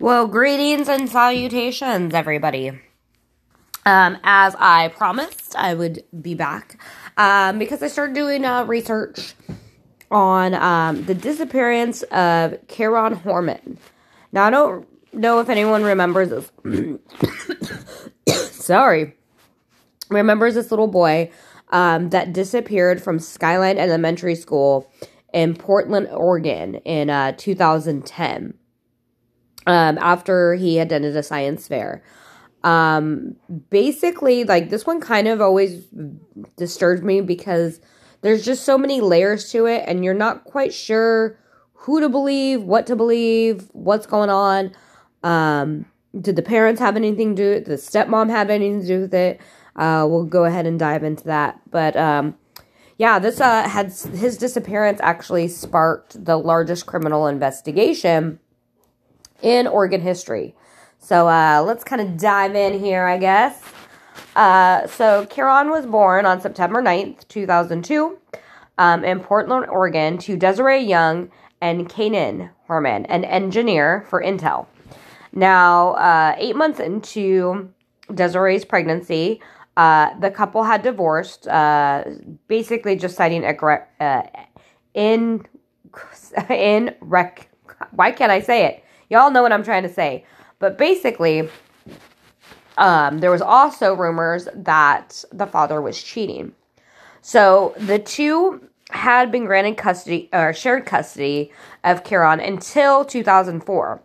Well, greetings and salutations, everybody. Um, as I promised, I would be back um, because I started doing uh, research on um, the disappearance of Kyron Horman. Now, I don't know if anyone remembers this. Sorry. Remembers this little boy um, that disappeared from Skyline Elementary School in Portland, Oregon in uh, 2010 um, after he attended a science fair. Um, basically, like this one kind of always disturbed me because there's just so many layers to it, and you're not quite sure who to believe, what to believe, what's going on. Um, did the parents have anything to do with it? Did the stepmom have anything to do with it? Uh, we'll go ahead and dive into that. But um, yeah, this uh, had his disappearance actually sparked the largest criminal investigation in Oregon history. So uh, let's kind of dive in here, I guess. Uh, so Kyron was born on September 9th, 2002, um, in Portland, Oregon, to Desiree Young and Kaine Horman, an engineer for Intel. Now, uh, eight months into Desiree's pregnancy, uh, the couple had divorced, uh, basically just citing a uh, in in rec. Why can't I say it? Y'all know what I'm trying to say. But basically, um, there was also rumors that the father was cheating. So the two had been granted custody or shared custody of Kyron until 2004.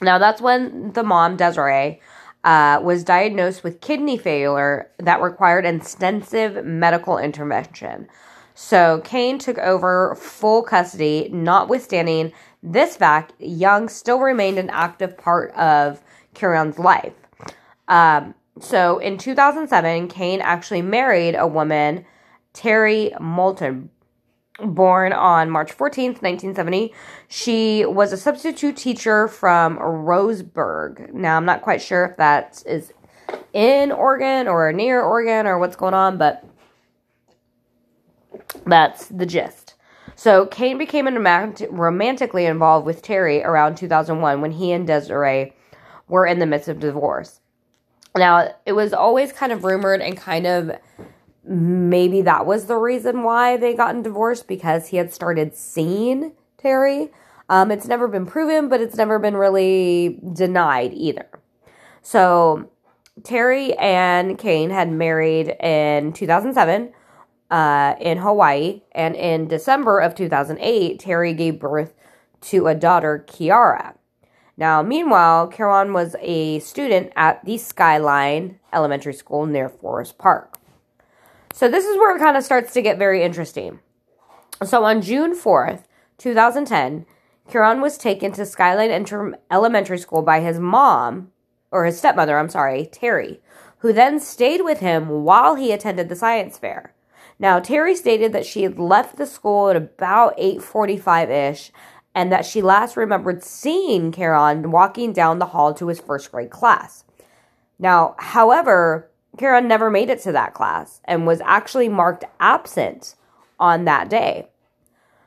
Now that's when the mom Desiree uh, was diagnosed with kidney failure that required extensive medical intervention. So Kaine took over full custody, notwithstanding this fact, Young still remained an active part of Kyron's life. Um, so in 2007, Kaine actually married a woman, Terri Moulton, born on March 14th, 1970. She was a substitute teacher from Roseburg. Now, I'm not quite sure if that is in Oregon or near Oregon or what's going on, but that's the gist. So Kaine became romantically involved with Terri around 2001 when he and Desiree were in the midst of divorce. Now, it was always kind of rumored and kind of maybe that was the reason why they gotten divorced because he had started seeing Terri. Um, it's never been proven, but it's never been really denied either. So Terri and Kaine had married in 2007 uh, in Hawaii. And in December of 2008, Terri gave birth to a daughter, Kiara. Now, meanwhile, Kyron was a student at the Skyline Elementary School near Forest Park. So, this is where it kind of starts to get very interesting. So, on June 4th, 2010, Kyron was taken to Skyline Inter- Elementary School by his mom, or his stepmother, I'm sorry, Terri, who then stayed with him while he attended the science fair. Now, Terri stated that she had left the school at about 8:45ish and that she last remembered seeing Kyron walking down the hall to his first grade class. Now, however, Kyron never made it to that class and was actually marked absent on that day.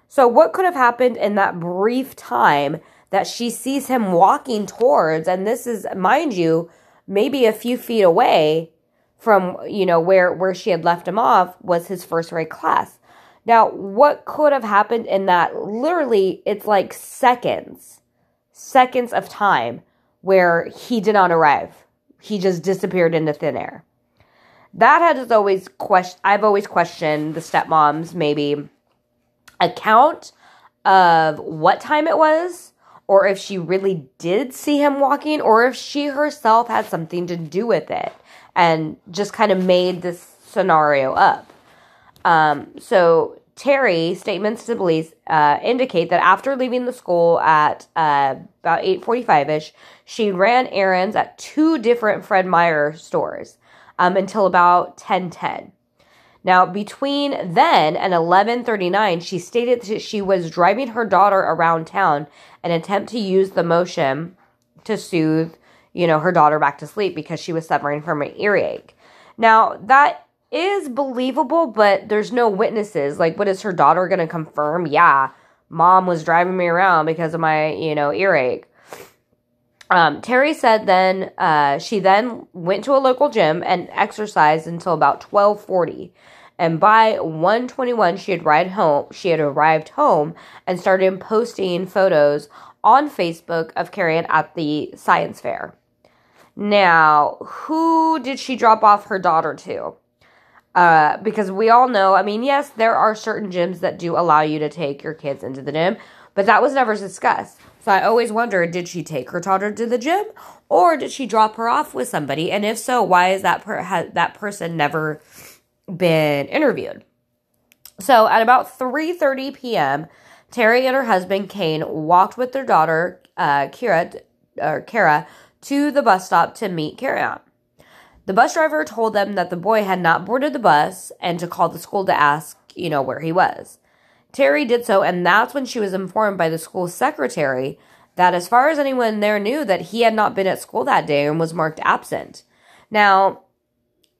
So, what could have happened in that brief time that she sees him walking towards, and this is, mind you, maybe a few feet away from you know where where she had left him off was his first grade class. Now, what could have happened in that literally it's like seconds seconds of time where he did not arrive. He just disappeared into thin air. That has always question I've always questioned the stepmom's maybe account of what time it was or if she really did see him walking or if she herself had something to do with it and just kind of made this scenario up. Um, so Terri statements to police uh, indicate that after leaving the school at uh, about 8:45ish, she ran errands at two different Fred Meyer stores um, until about 10:10. Now, between then and 11:39, she stated that she was driving her daughter around town an attempt to use the motion to soothe you know, her daughter back to sleep because she was suffering from an earache. Now, that is believable, but there's no witnesses. Like, what is her daughter going to confirm? Yeah, mom was driving me around because of my, you know, earache. Um, Terri said then uh, she then went to a local gym and exercised until about twelve forty, and by one twenty one she had arrived home. She had arrived home and started posting photos on Facebook of Kyron at the science fair. Now, who did she drop off her daughter to? Uh, because we all know, I mean, yes, there are certain gyms that do allow you to take your kids into the gym, but that was never discussed. So I always wonder did she take her daughter to the gym or did she drop her off with somebody? And if so, why is that per- has that person never been interviewed? So at about 3:30 p.m., Terri and her husband Kaine walked with their daughter uh, Kira or Kara to the bus stop to meet Kyron. The bus driver told them that the boy had not boarded the bus and to call the school to ask, you know, where he was. Terri did so, and that's when she was informed by the school secretary that, as far as anyone there knew, that he had not been at school that day and was marked absent. Now,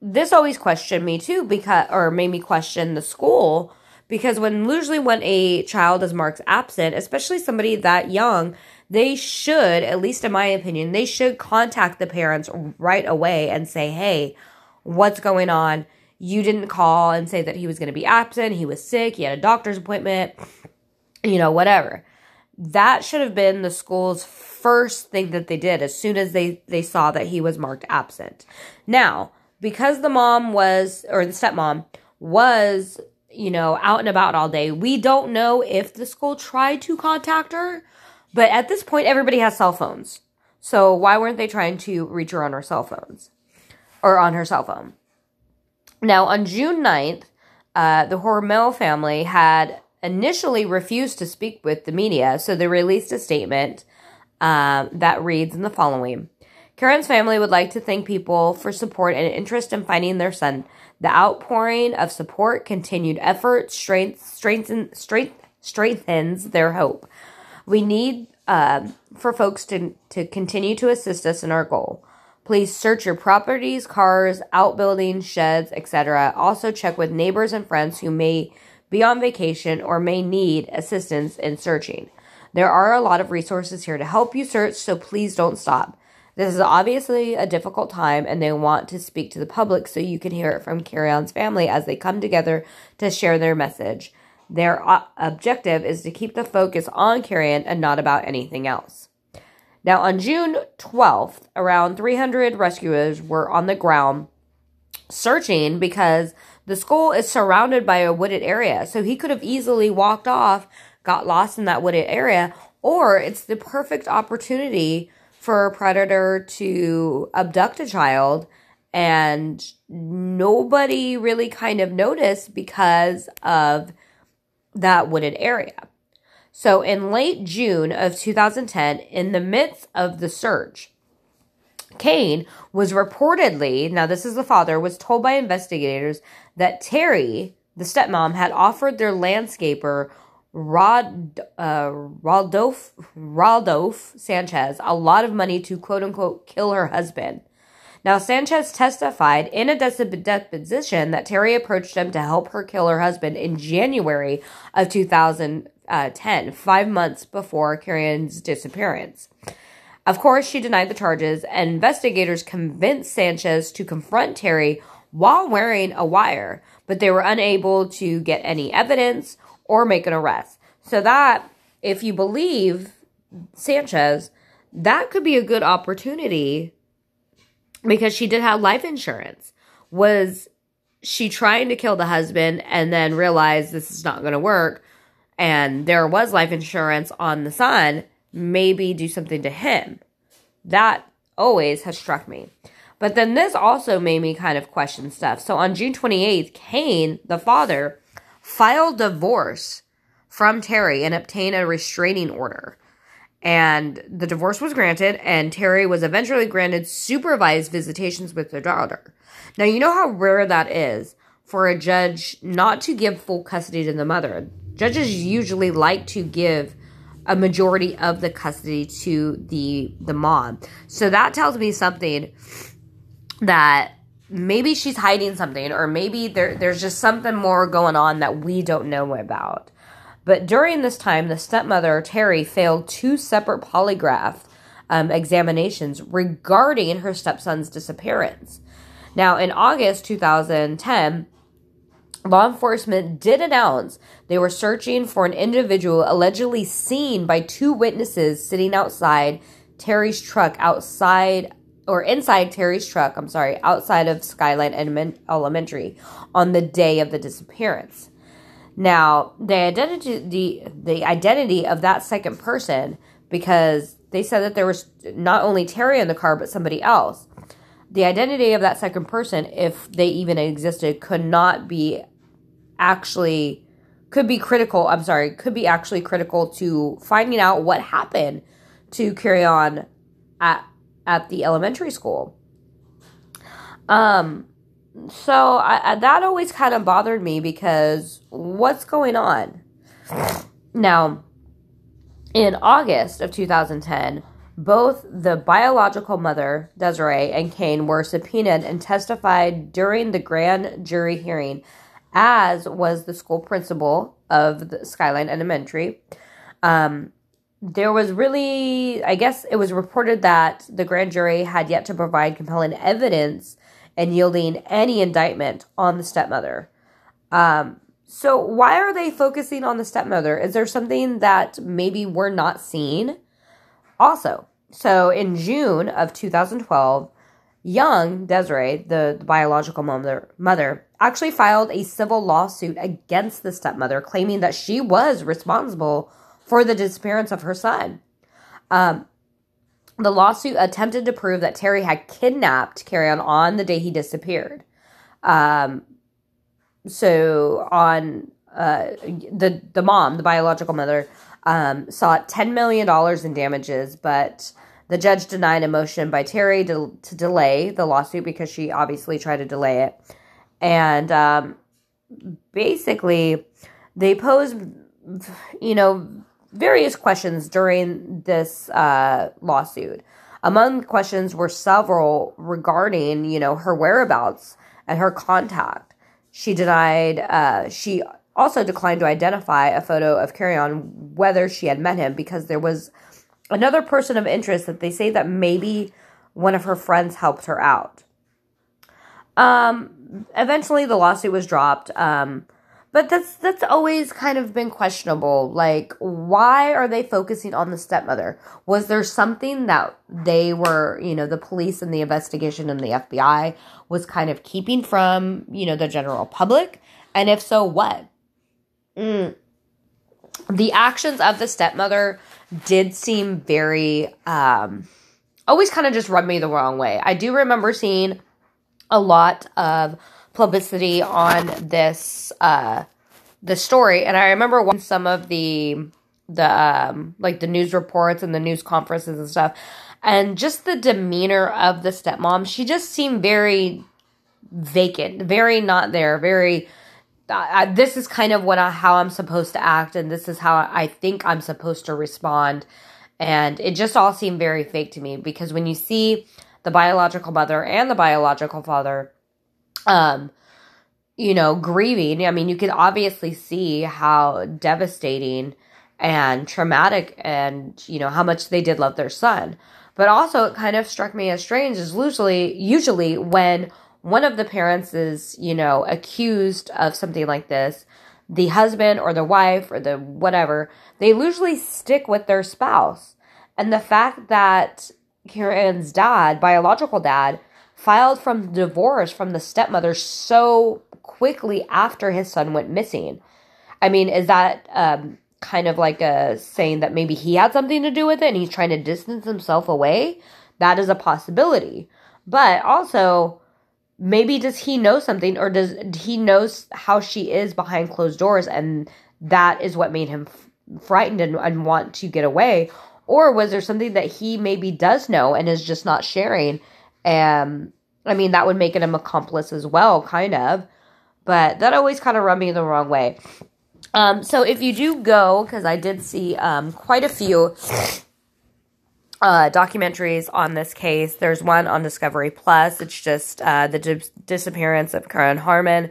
this always questioned me too, because or made me question the school because when usually when a child is marked absent, especially somebody that young, they should, at least in my opinion, they should contact the parents right away and say, "Hey, what's going on?" you didn't call and say that he was going to be absent, he was sick, he had a doctor's appointment, you know, whatever. That should have been the school's first thing that they did as soon as they they saw that he was marked absent. Now, because the mom was or the stepmom was, you know, out and about all day, we don't know if the school tried to contact her, but at this point everybody has cell phones. So why weren't they trying to reach her on her cell phones or on her cell phone? Now, on June 9th, uh, the Horman family had initially refused to speak with the media, so they released a statement uh, that reads in the following Kyron's family would like to thank people for support and interest in finding their son. The outpouring of support, continued effort, strength, strengthen, strength, strengthens their hope. We need uh, for folks to, to continue to assist us in our goal. Please search your properties, cars, outbuildings, sheds, etc. Also check with neighbors and friends who may be on vacation or may need assistance in searching. There are a lot of resources here to help you search, so please don't stop. This is obviously a difficult time, and they want to speak to the public so you can hear it from Kyron's family as they come together to share their message. Their uh, objective is to keep the focus on Kyron and not about anything else. Now, on June 12th, around 300 rescuers were on the ground searching because the school is surrounded by a wooded area. So he could have easily walked off, got lost in that wooded area, or it's the perfect opportunity for a predator to abduct a child and nobody really kind of noticed because of that wooded area. So, in late June of 2010, in the midst of the search, Kaine was reportedly, now this is the father, was told by investigators that Terri, the stepmom, had offered their landscaper Rod, uh, Rodolph, Rodolph Sanchez a lot of money to quote unquote kill her husband. Now, Sanchez testified in a deposition that Terri approached him to help her kill her husband in January of 2000, uh, 10, five months before Kyron's disappearance. Of course, she denied the charges, and investigators convinced Sanchez to confront Terri while wearing a wire, but they were unable to get any evidence or make an arrest. So, that, if you believe Sanchez, that could be a good opportunity because she did have life insurance. Was she trying to kill the husband and then realized this is not going to work? and there was life insurance on the son, maybe do something to him. That always has struck me. But then this also made me kind of question stuff. So on June 28th, Kaine, the father, filed divorce from Terri and obtained a restraining order. And the divorce was granted, and Terri was eventually granted supervised visitations with their daughter. Now, you know how rare that is for a judge not to give full custody to the mother. Judges usually like to give a majority of the custody to the the mom. So that tells me something that maybe she's hiding something or maybe there there's just something more going on that we don't know about. But during this time, the stepmother, Terri, failed two separate polygraph um, examinations regarding her stepson's disappearance. Now, in August 2010, law enforcement did announce they were searching for an individual allegedly seen by two witnesses sitting outside Terri's truck outside or inside Terri's truck, I'm sorry, outside of Skyline Elementary on the day of the disappearance. Now, the identity the, the identity of that second person because they said that there was not only Terri in the car but somebody else. The identity of that second person, if they even existed, could not be actually could be critical. I'm sorry, could be actually critical to finding out what happened to Kyron at at the elementary school. Um, so I, I, that always kind of bothered me because what's going on? Now, in August of 2010, both the biological mother, Desiree, and Kaine were subpoenaed and testified during the grand jury hearing, as was the school principal of the Skyline Elementary. Um, there was really, I guess it was reported that the grand jury had yet to provide compelling evidence and yielding any indictment on the stepmother. Um, so, why are they focusing on the stepmother? Is there something that maybe we're not seeing? Also, so in June of 2012, young Desiree, the, the biological mother, mother, actually filed a civil lawsuit against the stepmother, claiming that she was responsible for the disappearance of her son. Um, the lawsuit attempted to prove that Terri had kidnapped Kyron on the day he disappeared. Um, so on uh, the the mom, the biological mother, um, sought ten million dollars in damages, but the judge denied a motion by Terri to, to delay the lawsuit because she obviously tried to delay it, and um, basically they posed, you know, various questions during this uh, lawsuit. Among the questions were several regarding, you know, her whereabouts and her contact. She denied, uh, she also declined to identify a photo of Kyron whether she had met him because there was another person of interest that they say that maybe one of her friends helped her out. Um, eventually the lawsuit was dropped. Um, but that's that's always kind of been questionable. Like, why are they focusing on the stepmother? Was there something that they were, you know, the police and the investigation and the FBI was kind of keeping from, you know, the general public? And if so, what? Mm. The actions of the stepmother did seem very, um, always kind of just rubbed me the wrong way. I do remember seeing a lot of publicity on this uh the story. And I remember watching some of the the um like the news reports and the news conferences and stuff. And just the demeanor of the stepmom she just seemed very vacant very not there very uh, this is kind of what I, how I'm supposed to act and this is how I think I'm supposed to respond. And it just all seemed very fake to me because when you see the biological mother and the biological father um, you know, grieving. I mean, you can obviously see how devastating and traumatic and, you know, how much they did love their son. But also it kind of struck me as strange is usually usually when one of the parents is, you know, accused of something like this, the husband or the wife or the whatever, they usually stick with their spouse. And the fact that Kyron's dad, biological dad, filed from divorce from the stepmother so quickly after his son went missing. I mean, is that um, kind of like a saying that maybe he had something to do with it and he's trying to distance himself away? That is a possibility. But also, maybe does he know something or does he knows how she is behind closed doors and that is what made him f- frightened and, and want to get away? Or was there something that he maybe does know and is just not sharing? Um, I mean, that would make it him accomplice as well, kind of. But that always kind of rubbed me the wrong way. Um, so if you do go, because I did see um, quite a few uh, documentaries on this case. There's one on Discovery Plus. It's just uh, the di- disappearance of Kyron Horman.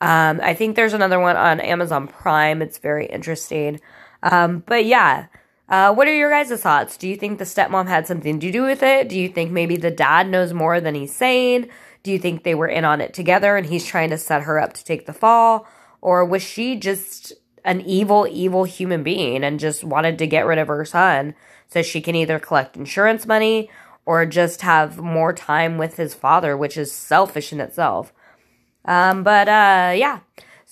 Um, I think there's another one on Amazon Prime. It's very interesting. Um, but yeah, Uh, what are your guys' thoughts? Do you think the stepmom had something to do with it? Do you think maybe the dad knows more than he's saying? Do you think they were in on it together and he's trying to set her up to take the fall? Or was she just an evil, evil human being and just wanted to get rid of her son so she can either collect insurance money or just have more time with his father, which is selfish in itself? Um, but uh, yeah.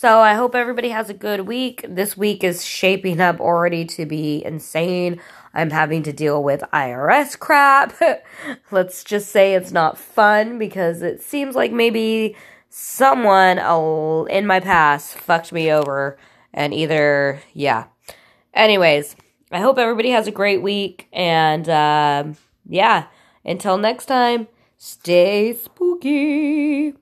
So I hope everybody has a good week. This week is shaping up already to be insane. I'm having to deal with IRS crap. Let's just say it's not fun because it seems like maybe someone in my past fucked me over and either, yeah. Anyways, I hope everybody has a great week and um, yeah, until next time, stay spooky.